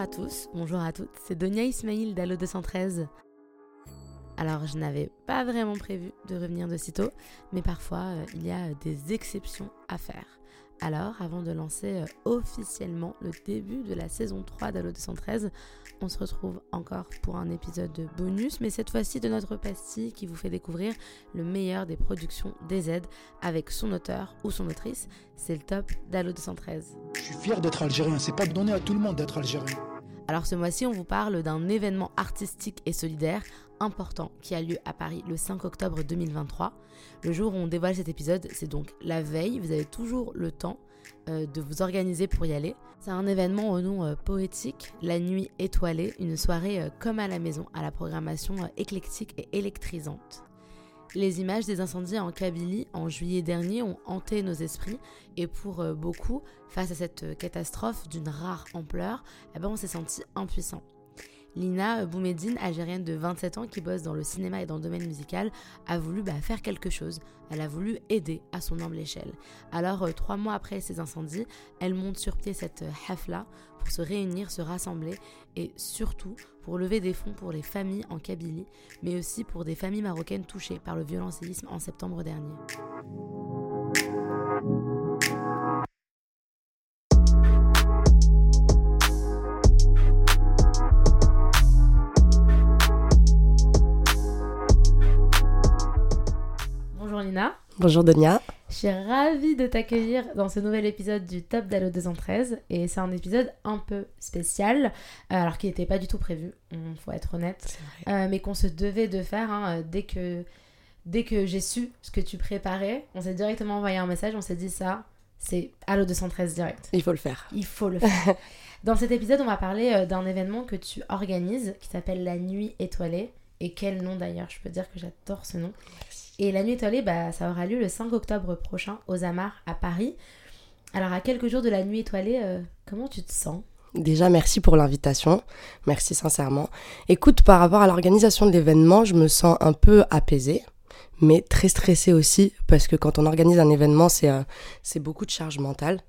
à tous, bonjour à toutes, c'est Donia Ismail d'Allo 213. Alors je n'avais pas vraiment prévu de revenir de sitôt, mais parfois euh, il y a des exceptions à faire. Alors, avant de lancer euh, officiellement le début de la saison 3 d'Allo 213, on se retrouve encore pour un épisode de bonus, mais cette fois-ci de notre pastille qui vous fait découvrir le meilleur des productions DZ avec son auteur ou son autrice. C'est le top d'Allo 213. Je suis fier d'être algérien, c'est pas donné à tout le monde d'être algérien. Alors ce mois-ci, on vous parle d'un événement artistique et solidaire important qui a lieu à Paris le 5 octobre 2023. Le jour où on dévoile cet épisode, c'est donc la veille. Vous avez toujours le temps euh, de vous organiser pour y aller. C'est un événement au nom euh, poétique, la nuit étoilée, une soirée euh, comme à la maison, à la programmation éclectique et électrisante. Les images des incendies en Kabylie en juillet dernier ont hanté nos esprits et pour beaucoup, face à cette catastrophe d'une rare ampleur, eh ben on s'est senti impuissant. Lina Boumedine, algérienne de 27 ans qui bosse dans le cinéma et dans le domaine musical, a voulu bah, faire quelque chose. Elle a voulu aider à son humble échelle. Alors, euh, trois mois après ces incendies, elle monte sur pied cette euh, hafla pour se réunir, se rassembler et surtout pour lever des fonds pour les familles en Kabylie, mais aussi pour des familles marocaines touchées par le violent séisme en septembre dernier. Bonjour Donia. Je suis ravie de t'accueillir dans ce nouvel épisode du Top d'Allo 213 et c'est un épisode un peu spécial, euh, alors qui n'était pas du tout prévu, il faut être honnête, euh, mais qu'on se devait de faire hein, dès que, dès que j'ai su ce que tu préparais, on s'est directement envoyé un message, on s'est dit ça, c'est Allo 213 direct. Il faut le faire. Il faut le faire. dans cet épisode, on va parler euh, d'un événement que tu organises qui s'appelle la Nuit étoilée. Et quel nom d'ailleurs, je peux dire que j'adore ce nom. Et la nuit étoilée, bah, ça aura lieu le 5 octobre prochain aux Amars à Paris. Alors à quelques jours de la nuit étoilée, euh, comment tu te sens? Déjà, merci pour l'invitation. Merci sincèrement. Écoute, par rapport à l'organisation de l'événement, je me sens un peu apaisée, mais très stressée aussi, parce que quand on organise un événement, c'est euh, beaucoup de charge mentale.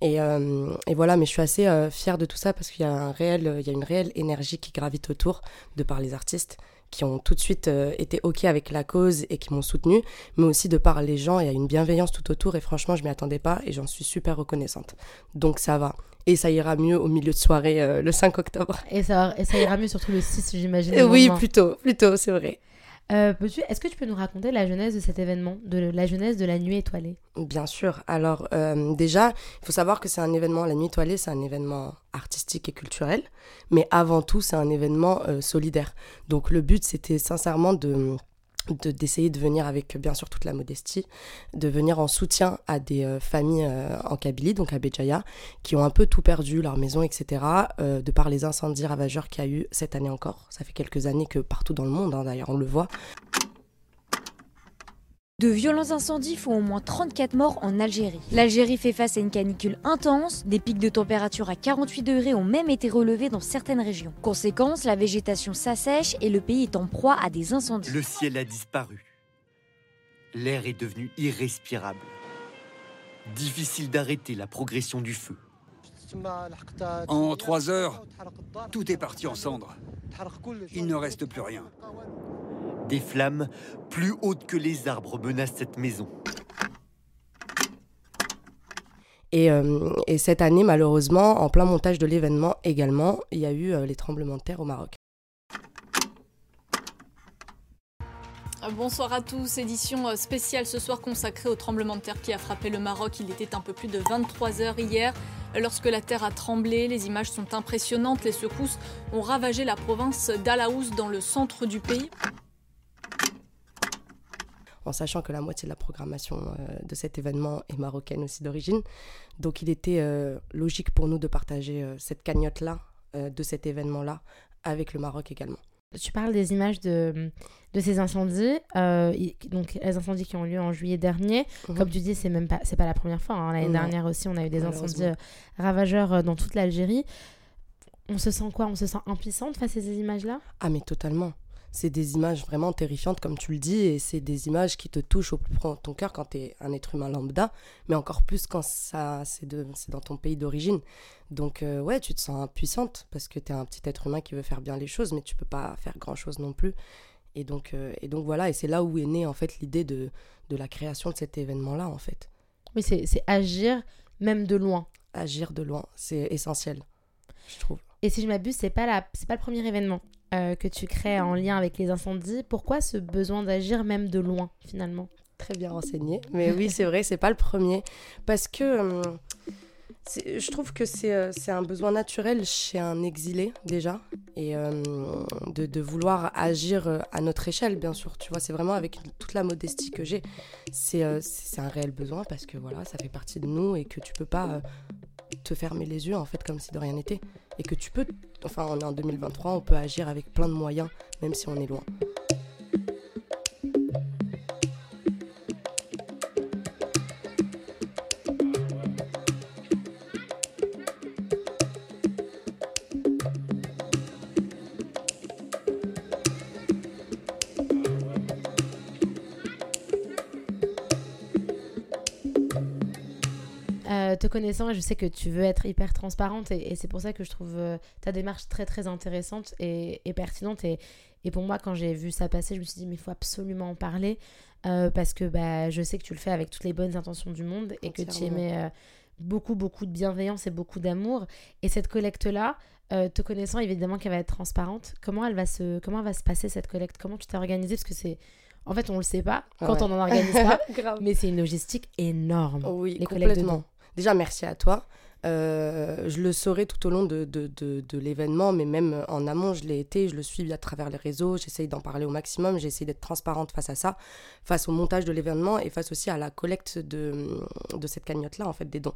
Et, euh, et, voilà, mais je suis assez fière de tout ça parce qu'il y, a un réel, il y a une réelle énergie qui gravite autour de par les artistes qui ont tout de suite euh, été OK avec la cause et qui m'ont soutenu, mais aussi de par les gens, il y a une bienveillance tout autour et franchement, je m'y attendais pas et j'en suis super reconnaissante. Donc ça va. Et ça ira mieux au milieu de soirée euh, le 5 octobre. Et ça, et ça ira mieux surtout le 6, j'imagine. Oui, plutôt, plutôt, c'est vrai. Euh, est-ce que tu peux nous raconter la genèse de cet événement, de la genèse de la nuit étoilée? Bien sûr. Alors euh, déjà, il faut savoir que c'est un événement, la nuit étoilée, c'est un événement artistique et culturel, mais avant tout, c'est un événement euh, solidaire. Donc le but, c'était sincèrement de d'essayer de, venir avec bien sûr toute la modestie, de venir en soutien à des euh, familles euh, en Kabylie, donc à Béjaïa, qui ont un peu tout perdu, leur maison, etc., euh, de par les incendies ravageurs qu'il y a eu cette année encore. Ça fait quelques années que partout dans le monde, hein, d'ailleurs, on le voit. De violents incendies font au moins 34 morts en Algérie. L'Algérie fait face à une canicule intense, des pics de température à 48 degrés ont même été relevés dans certaines régions. Conséquence, la végétation s'assèche et le pays est en proie à des incendies. Le ciel a disparu. L'air est devenu irrespirable. Difficile d'arrêter la progression du feu. En trois heures, tout est parti en cendres. Il ne reste plus rien. Des flammes plus hautes que les arbres menacent cette maison. Euh, et, cette année, malheureusement, en plein montage de l'événement également, il y a eu euh, les tremblements de terre au Maroc. Bonsoir à tous, édition euh, spéciale ce soir consacrée au tremblement de terre qui a frappé le Maroc. Il était un peu plus de 23 heures hier. Lorsque la terre a tremblé, les images sont impressionnantes. Les secousses ont ravagé la province d'Alaous dans le centre du pays en sachant que la moitié de la programmation euh, de cet événement est marocaine aussi d'origine. Donc il était euh, logique pour nous de partager euh, cette cagnotte-là, de cet événement-là, avec le Maroc également. Tu parles des images de, de ces incendies, donc les incendies qui ont lieu en juillet dernier. Mhm. Comme tu dis, c'est même pas, c'est pas la première fois. Hein. L'année dernière aussi, on a eu des incendies ravageurs dans toute l'Algérie. On se sent quoi? On se sent impuissante face à ces images-là? Ah mais totalement c'est des images vraiment terrifiantes, comme tu le dis, et c'est des images qui te touchent au plus profond de ton cœur quand tu es un être humain lambda, mais encore plus quand ça c'est dans ton pays d'origine. Donc, euh, ouais, tu te sens impuissante parce que tu es un petit être humain qui veut faire bien les choses, mais tu peux pas faire grand-chose non plus. Et donc, euh, et donc voilà, et c'est là où est née en fait l'idée de, de la création de cet événement-là, en fait. Oui, c'est agir même de loin. Agir de loin, c'est essentiel, je trouve. Et si je m'abuse, c'est pas la, c'est pas le premier événement euh, que tu crées en lien avec les incendies. Pourquoi ce besoin d'agir même de loin finalement? Très bien renseigné. Mais oui, c'est vrai, c'est pas le premier. Parce que euh, je trouve que euh, c'est un besoin naturel chez un exilé déjà. Et de, de, vouloir agir à notre échelle, bien sûr. Tu vois, c'est vraiment avec toute la modestie que j'ai. C'est un réel besoin parce que voilà, ça fait partie de nous et que tu peux pas te fermer les yeux en fait comme si de rien n'était et que tu peux enfin on est en 2023 on peut agir avec plein de moyens même si on est loin te connaissant, je sais que tu veux être hyper transparente et, c'est pour ça que je trouve euh, ta démarche très très intéressante et, pertinente. Et, et, pour moi, quand j'ai vu ça passer, je me suis dit, mais il faut absolument en parler euh, parce que bah, je sais que tu le fais avec toutes les bonnes intentions du monde et que tu aimais euh, beaucoup beaucoup de bienveillance et beaucoup d'amour. Et cette collecte-là, te connaissant évidemment qu'elle va être transparente, comment elle va se, comment elle va se passer cette collecte? Comment tu t'es organisée? Parce que c'est en fait, on le sait pas quand on en organise pas, mais c'est une logistique énorme. Oui, les complètement. Déjà, merci à toi. Euh, je le saurai tout au long de, de, de, l'événement, mais même en amont, je l'ai été, je le suis à travers les réseaux, j'essaye d'en parler au maximum, j'essaye d'être transparente face à ça, face au montage de l'événement et face aussi à la collecte de, cette cagnotte-là, en fait, des dons.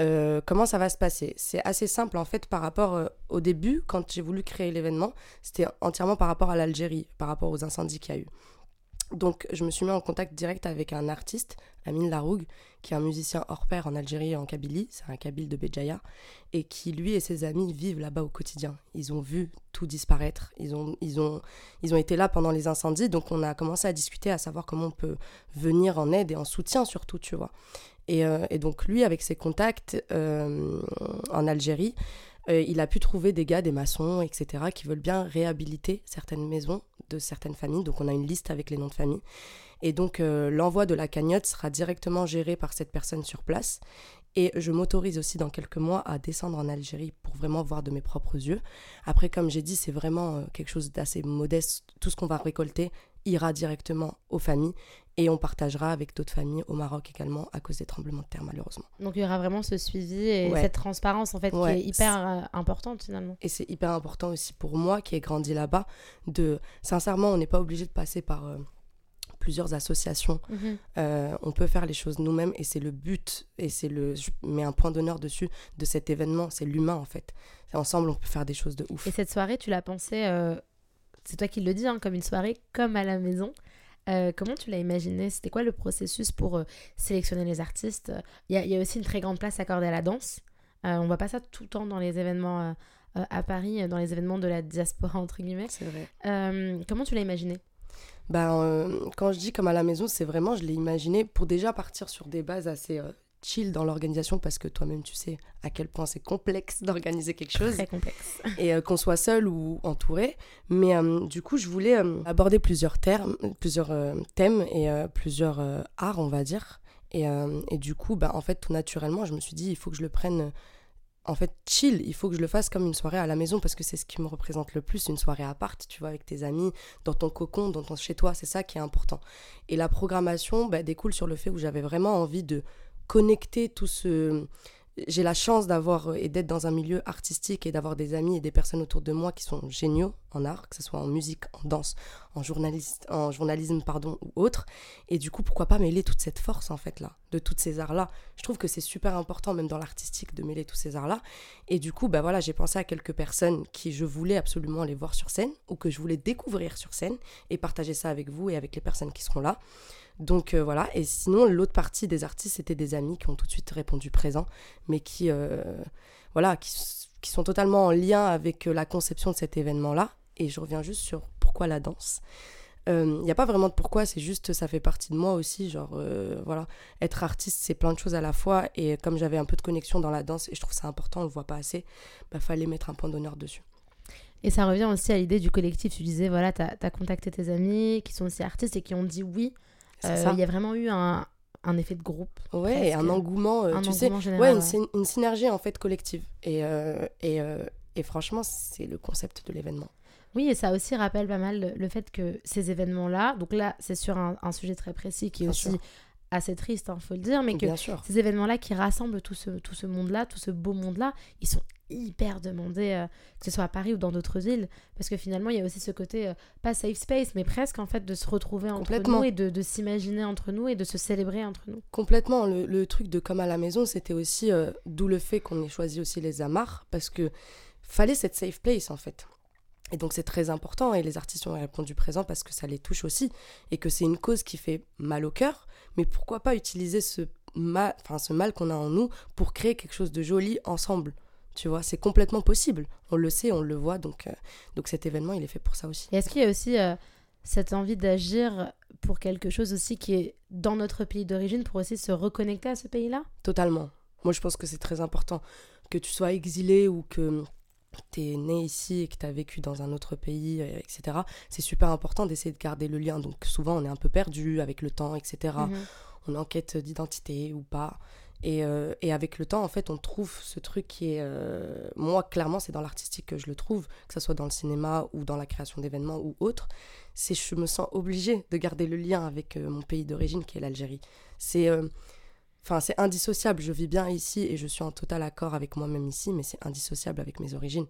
Euh, comment ça va se passer? C'est assez simple, en fait, par rapport euh, au début, quand j'ai voulu créer l'événement, c'était entièrement par rapport à l'Algérie, par rapport aux incendies qu'il y a eu. Donc, je me suis mis en contact direct avec un artiste, Amin Laroug, qui est un musicien hors pair en Algérie et en Kabylie, c'est un Kabyle de Béjaïa, et qui, lui et ses amis, vivent là-bas au quotidien. Ils ont vu tout disparaître, ils ont, ils, ont, ils ont été là pendant les incendies, donc on a commencé à discuter, à savoir comment on peut venir en aide et en soutien surtout, tu vois. Et, euh, donc lui, avec ses contacts euh, en Algérie, euh, il a pu trouver des gars, des maçons, etc., qui veulent bien réhabiliter certaines maisons de certaines familles. Donc on a une liste avec les noms de famille. Et donc euh, l'envoi de la cagnotte sera directement géré par cette personne sur place. Et je m'autorise aussi dans quelques mois à descendre en Algérie pour vraiment voir de mes propres yeux. Après, comme j'ai dit, c'est vraiment euh, quelque chose d'assez modeste. Tout ce qu'on va récolter ira directement aux familles et on partagera avec d'autres familles au Maroc également à cause des tremblements de terre malheureusement. Donc il y aura vraiment ce suivi et cette transparence en fait qui est hyper euh, importante finalement. Et c'est hyper important aussi pour moi qui ai grandi là-bas de sincèrement on n'est pas obligé de passer par euh, plusieurs associations. Mhm. Euh, on peut faire les choses nous-mêmes et c'est le but et c'est le je mets un point d'honneur dessus de cet événement, c'est l'humain en fait. ensemble on peut faire des choses de ouf. Et cette soirée tu l'as pensée c'est toi qui le dis hein, comme une soirée comme à la maison. Euh, comment tu l'as imaginé? C'était quoi le processus pour euh, sélectionner les artistes? Il y, a aussi une très grande place accordée à la danse. Euh, on voit pas ça tout le temps dans les événements à Paris, dans les événements de la diaspora, entre guillemets. C'est vrai. comment tu l'as imaginé? Ben, Quand je dis comme à la maison, c'est vraiment, je l'ai imaginé pour déjà partir sur des bases assez chill dans l'organisation parce que toi-même tu sais à quel point c'est complexe d'organiser quelque chose. Très complexe. Et euh, qu'on soit seul ou entouré. Mais euh, du coup, je voulais euh, aborder plusieurs termes, plusieurs thèmes et plusieurs arts, on va dire. Et, et du coup, bah, en fait, tout naturellement, je me suis dit, il faut que je le prenne en fait chill, il faut que je le fasse comme une soirée à la maison parce que c'est ce qui me représente le plus, une soirée à part, tu vois, avec tes amis, dans ton cocon, dans ton chez toi, c'est ça qui est important. Et la programmation bah, découle sur le fait où j'avais vraiment envie de connecter tout ce... J'ai la chance d'avoir euh, et d'être dans un milieu artistique et d'avoir des amis et des personnes autour de moi qui sont géniaux en art, que ce soit en musique, en danse, en, journaliste, en journalisme pardon, ou autre. Et du coup, pourquoi pas mêler toute cette force en fait là, de toutes ces arts-là. Je trouve que c'est super important même dans l'artistique de mêler tous ces arts-là. Et du coup, bah voilà, j'ai pensé à quelques personnes qui je voulais absolument les voir sur scène ou que je voulais découvrir sur scène et partager ça avec vous et avec les personnes qui seront là. Donc euh, voilà, et sinon l'autre partie des artistes, c'était des amis qui ont tout de suite répondu présent, mais qui, euh, voilà, qui, sont totalement en lien avec euh, la conception de cet événement-là. Et je reviens juste sur pourquoi la danse. Il n'y a pas vraiment de pourquoi, c'est juste ça fait partie de moi aussi. Genre, voilà, être artiste, c'est plein de choses à la fois. Et comme j'avais un peu de connexion dans la danse, et je trouve ça important, on le voit pas assez, bah fallait mettre un point d'honneur dessus. Et ça revient aussi à l'idée du collectif. Tu disais, voilà, tu as, contacté tes amis qui sont aussi artistes et qui ont dit oui. Euh, il y a vraiment eu un, un effet de groupe. Ouais, un engouement, euh, tu sais. ouais, une, une, synergie en fait collective. Et, et, et franchement, c'est le concept de l'événement. Oui, et ça aussi rappelle pas mal le, fait que ces événements-là, donc là, c'est sur un, sujet très précis qui est aussi assez triste, il hein, faut le dire, mais que ces événements-là qui rassemblent tout ce, tout ce monde-là, tout ce beau monde-là, ils sont hyper demandés, euh, que ce soit à Paris ou dans d'autres villes, parce que finalement, il y a aussi ce côté, euh, pas safe space, mais presque en fait de se retrouver entre nous et de, s'imaginer entre nous et de se célébrer entre nous. Complètement. Le, truc de comme à la maison, c'était aussi euh, d'où le fait qu'on ait choisi aussi les Amars, parce que fallait cette safe place en fait. Et donc c'est très important et les artistes ont répondu présent parce que ça les touche aussi et que c'est une cause qui fait mal au cœur. Mais pourquoi pas utiliser ce mal, enfin ce mal qu'on a en nous pour créer quelque chose de joli ensemble? Tu vois, c'est complètement possible. On le sait, on le voit, donc, euh, donc cet événement, il est fait pour ça aussi. Est-ce qu'il y a aussi euh, cette envie d'agir pour quelque chose aussi qui est dans notre pays d'origine, pour aussi se reconnecter à ce pays-là? Totalement. Moi, je pense que c'est très important. Que tu sois exilé ou que tu es né ici et que tu as vécu dans un autre pays, euh, etc., c'est super important d'essayer de garder le lien. Donc souvent, on est un peu perdu avec le temps, etc. Mhm. On est en quête d'identité ou pas. Et, euh, et, avec le temps, en fait, on trouve ce truc qui est... Euh, moi, clairement, c'est dans l'artistique que je le trouve, que ce soit dans le cinéma ou dans la création d'événements ou autre. C'est je me sens obligée de garder le lien avec mon pays d'origine, qui est l'Algérie. C'est... Enfin, c'est indissociable. Je vis bien ici et je suis en total accord avec moi-même ici, mais c'est indissociable avec mes origines.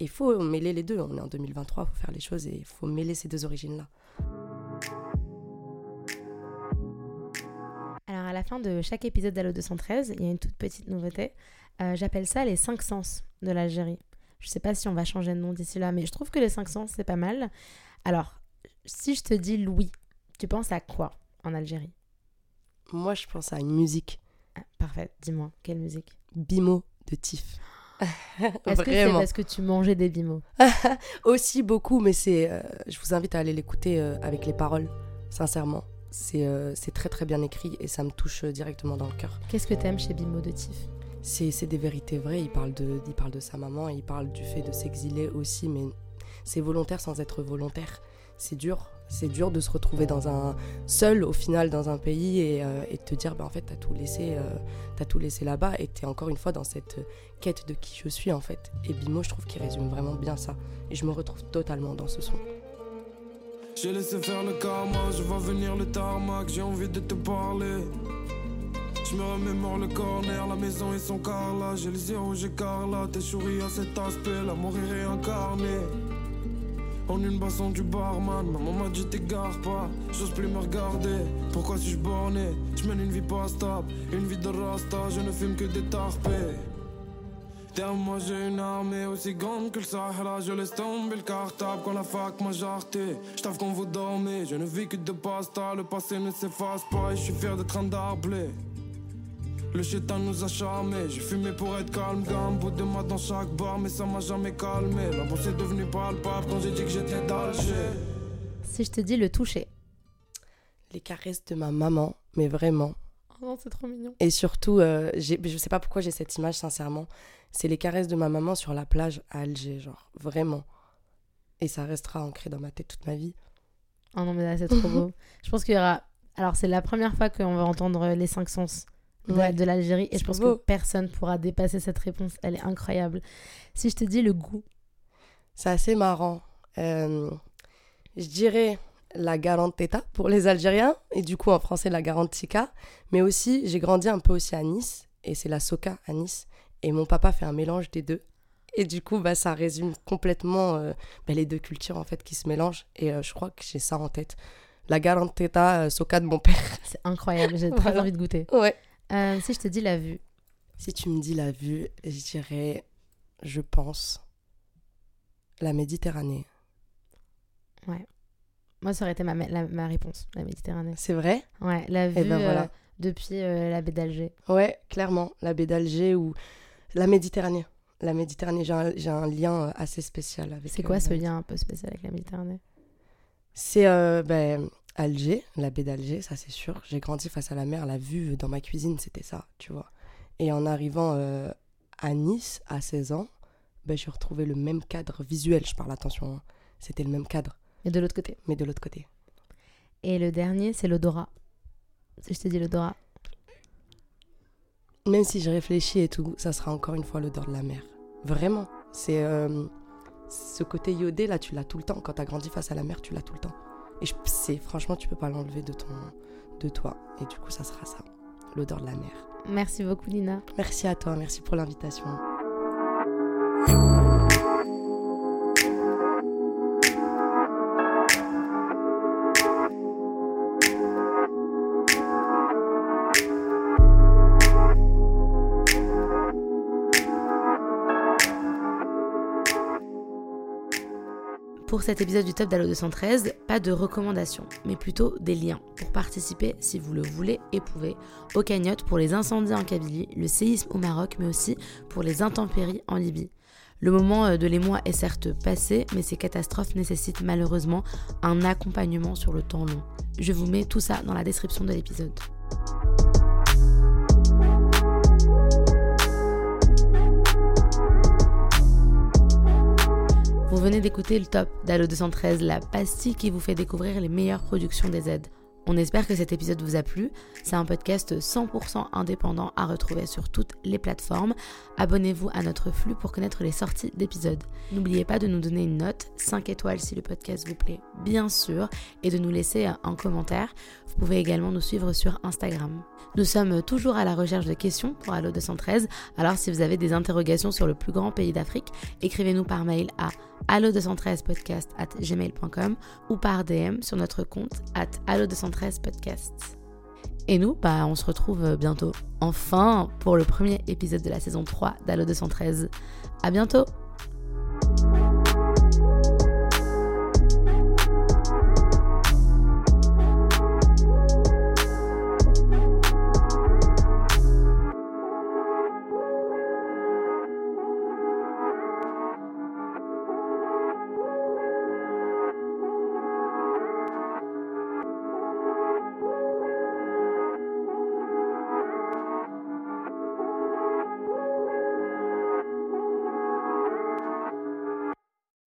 Il faut mêler les deux. On est en 2023, il faut faire les choses et il faut mêler ces deux origines-là. La fin de chaque épisode d'Allo 213, il y a une toute petite nouveauté. Euh, j'appelle ça les cinq sens de l'Algérie. Je ne sais pas si on va changer de nom d'ici là, mais je trouve que les cinq sens, c'est pas mal. Alors, si je te dis Louis, tu penses à quoi en Algérie? Moi, je pense à une musique. Ah, parfait, dis-moi, quelle musique? Bimo de Tiff. Est-ce que c'est parce que tu mangeais des bimos? Aussi beaucoup, mais c'est. Euh, je vous invite à aller l'écouter euh, avec les paroles, sincèrement. C'est euh, c'est très très bien écrit et ça me touche directement dans le cœur. Qu'est-ce que t'aimes chez Bimo de Tiff? C'est des vérités vraies. Il parle, de, il parle de sa maman, il parle du fait de s'exiler aussi, mais c'est volontaire sans être volontaire. C'est dur, c'est dur de se retrouver dans un seul au final dans un pays et, euh, et te dire bah en fait t'as tout laissé euh, tout laissé là-bas et t'es encore une fois dans cette quête de qui je suis en fait et Bimo je trouve qu'il résume vraiment bien ça et je me retrouve totalement dans ce son j'ai laissé faire le karma je vois venir le tarmac j'ai envie de te parler je me remémore le corner, la maison et son carrelage J'ai les yeux rouges écarlates tes souris à cet aspect, l'amour est réincarné en une basson du barman, maman m'a dit t'égare pas, j'ose plus me regarder. Pourquoi suis-je borné? Je mène une vie pas stable, une vie de rasta, je ne fume que des tarpés. Derrière moi j'ai une armée aussi grande que le Sahara Je laisse tomber le cartable quand la fac m'a jarté Je quand vous dormez, je ne vis que de pasta Le passé ne s'efface pas et je suis fier d'être un darblé le chétan nous a charmés. J'ai fumé pour être calme, bout de moi dans chaque bar, mais ça m'a jamais calmé. La est devenue palpable quand j'ai dit que j'étais d'Alger. Si je te dis le toucher. Les caresses de ma maman, mais vraiment. Oh non, c'est trop mignon. Et surtout, euh, je sais pas pourquoi j'ai cette image, sincèrement. C'est les caresses de ma maman sur la plage à Alger, genre, vraiment. Et ça restera ancré dans ma tête toute ma vie. Oh non, mais là, c'est trop beau. Je pense qu'il y aura. Alors, c'est la première fois qu'on va entendre les cinq sens de, l'Algérie. Et je pense que personne pourra dépasser cette réponse. Elle est incroyable. Si je te dis le goût. C'est assez marrant. Euh, je dirais la garanteta pour les Algériens. Et du coup, en français, la garantica. Mais aussi, j'ai grandi un peu aussi à Nice. Et c'est la soca à Nice. Et mon papa fait un mélange des deux. Et du coup, bah, ça résume complètement euh, bah, les deux cultures en fait qui se mélangent. Et euh, je crois que j'ai ça en tête. La garanteta soca de mon père. C'est incroyable, j'ai très envie de goûter. Ouais. Euh, si je te dis la vue. Si tu me dis la vue, je dirais, je pense, la Méditerranée. Ouais. Moi, ça aurait été ma, ma réponse, la Méditerranée. C'est vrai? Ouais, la eh vue ben voilà. Euh, depuis euh, la baie d'Alger. Ouais, clairement, la baie d'Alger ou la Méditerranée. La Méditerranée, j'ai un, un, lien assez spécial avec. C'est quoi ce lien un peu spécial avec la Méditerranée? C'est euh, ben, Alger, la baie d'Alger, ça c'est sûr. J'ai grandi face à la mer, la vue dans ma cuisine, c'était ça, tu vois. Et en arrivant euh, à Nice, à 16 ans, ben, j'ai retrouvé le même cadre visuel, je parle attention, hein. c'était le même cadre, Et de l'autre côté. mais de l'autre côté. Et le dernier, c'est l'odorat. Si je te dis l'odorat. Même si je réfléchis et tout, ça sera encore une fois l'odeur de la mer. Vraiment. C'est euh, ce côté iodé là, tu l'as tout le temps. Quand t'as grandi face à la mer, tu l'as tout le temps. Et je, c'est franchement, tu peux pas l'enlever de ton, de toi. Et du coup, ça sera ça, l'odeur de la mer. Merci beaucoup, Lina. Merci à toi, merci pour l'invitation. Pour cet épisode du Top d'Allo 213, pas de recommandations, mais plutôt des liens pour participer, si vous le voulez et pouvez, aux cagnottes pour les incendies en Kabylie, le séisme au Maroc, mais aussi pour les intempéries en Libye. Le moment euh, de l'émoi est certes passé, mais ces catastrophes nécessitent malheureusement un accompagnement sur le temps long. Je vous mets tout ça dans la description de l'épisode. Vous venez d'écouter le top d'Allo 213, la pastille qui vous fait découvrir les meilleures productions des aides. On espère que cet épisode vous a plu. C'est un podcast 100% indépendant à retrouver sur toutes les plateformes. Abonnez-vous à notre flux pour connaître les sorties d'épisodes. N'oubliez pas de nous donner une note, 5 étoiles si le podcast vous plaît, bien sûr, et de nous laisser un commentaire. Vous pouvez également nous suivre sur Instagram. Nous sommes toujours à la recherche de questions pour Allo 213. Alors si vous avez des interrogations sur le plus grand pays d'Afrique, écrivez-nous par mail à allo213podcast at gmail.com ou par DM sur notre compte at allo213podcast. Et nous, bah, on se retrouve bientôt, enfin, pour le premier épisode de la saison 3 d'Allo 213. À bientôt!